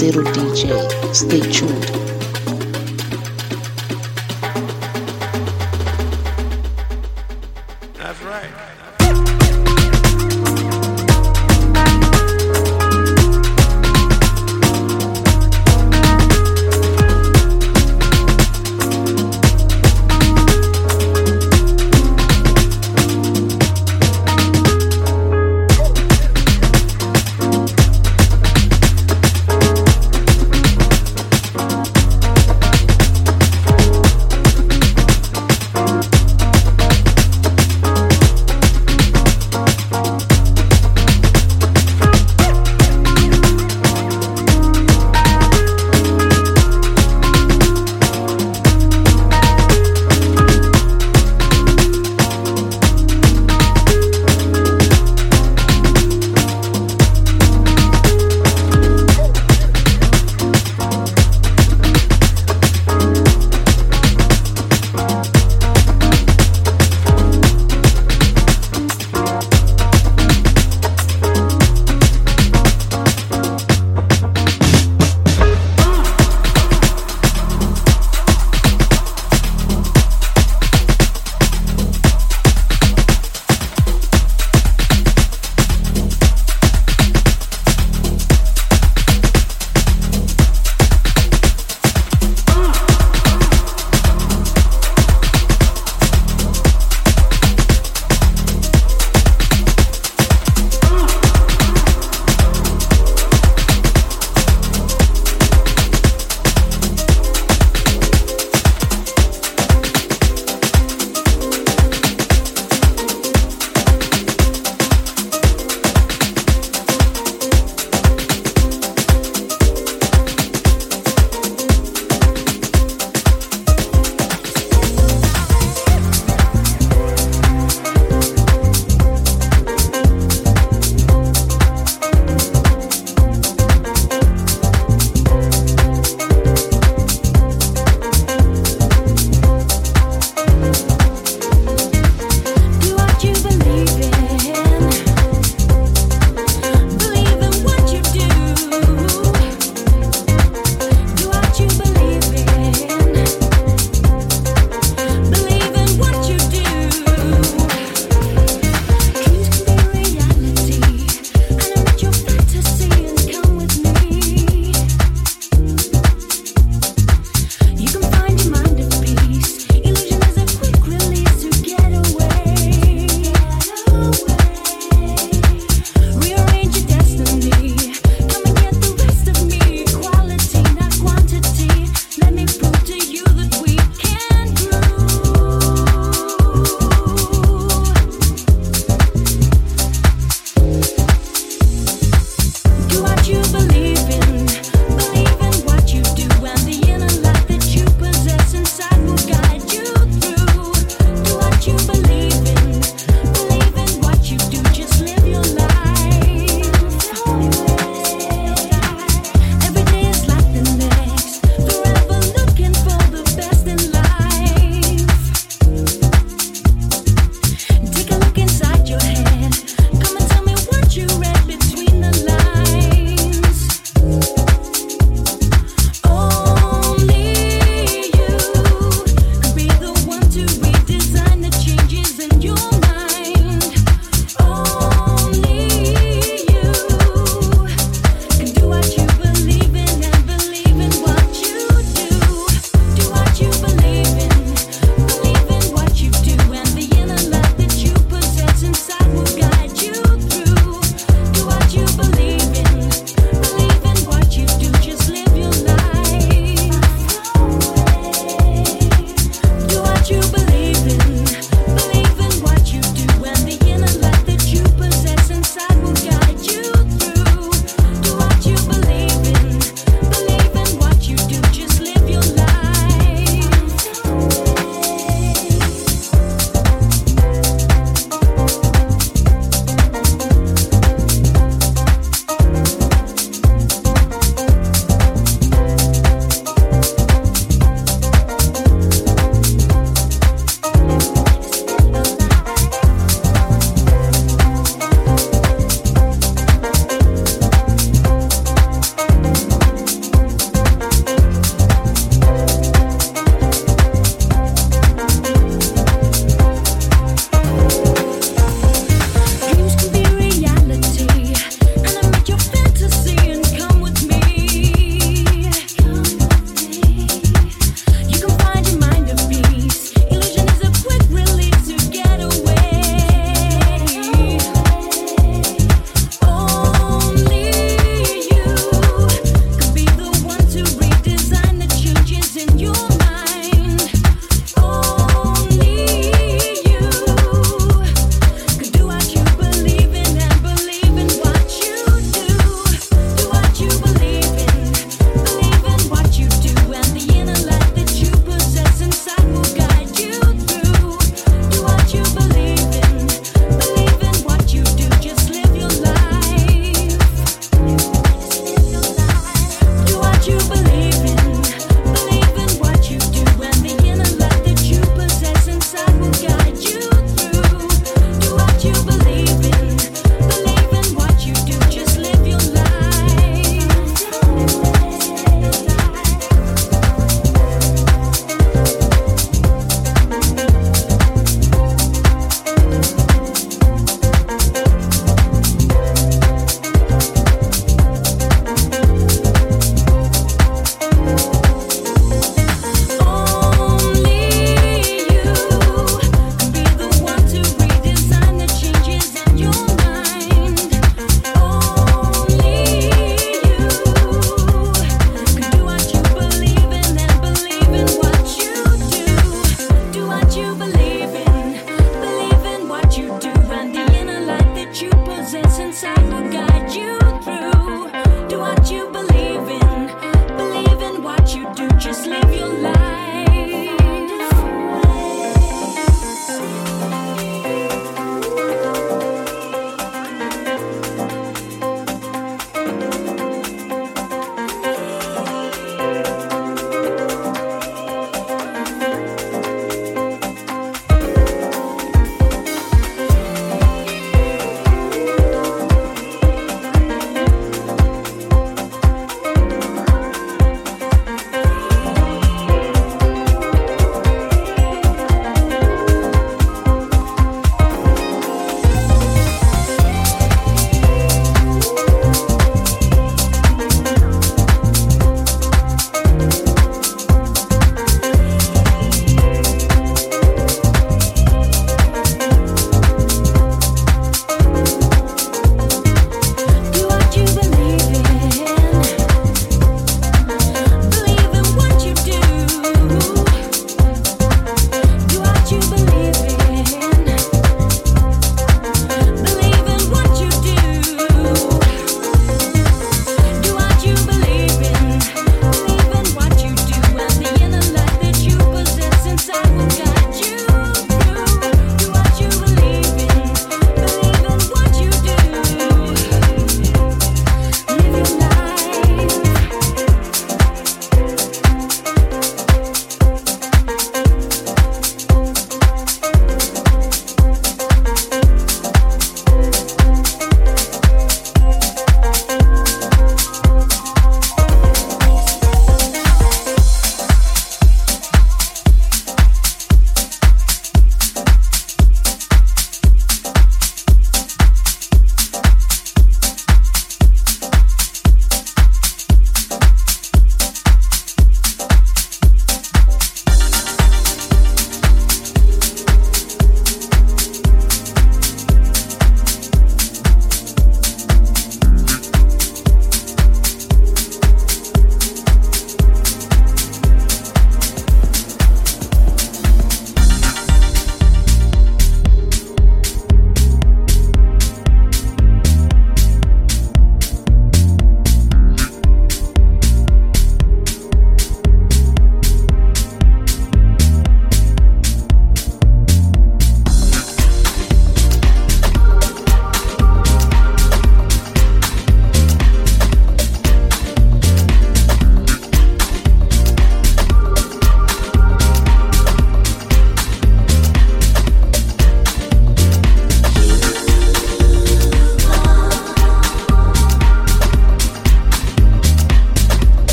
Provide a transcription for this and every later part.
Benzero DJ. Stay tuned.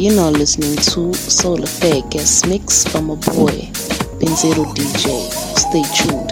You're now listening to Soul Affair guest mix from a boy, Benzero DJ. Stay tuned.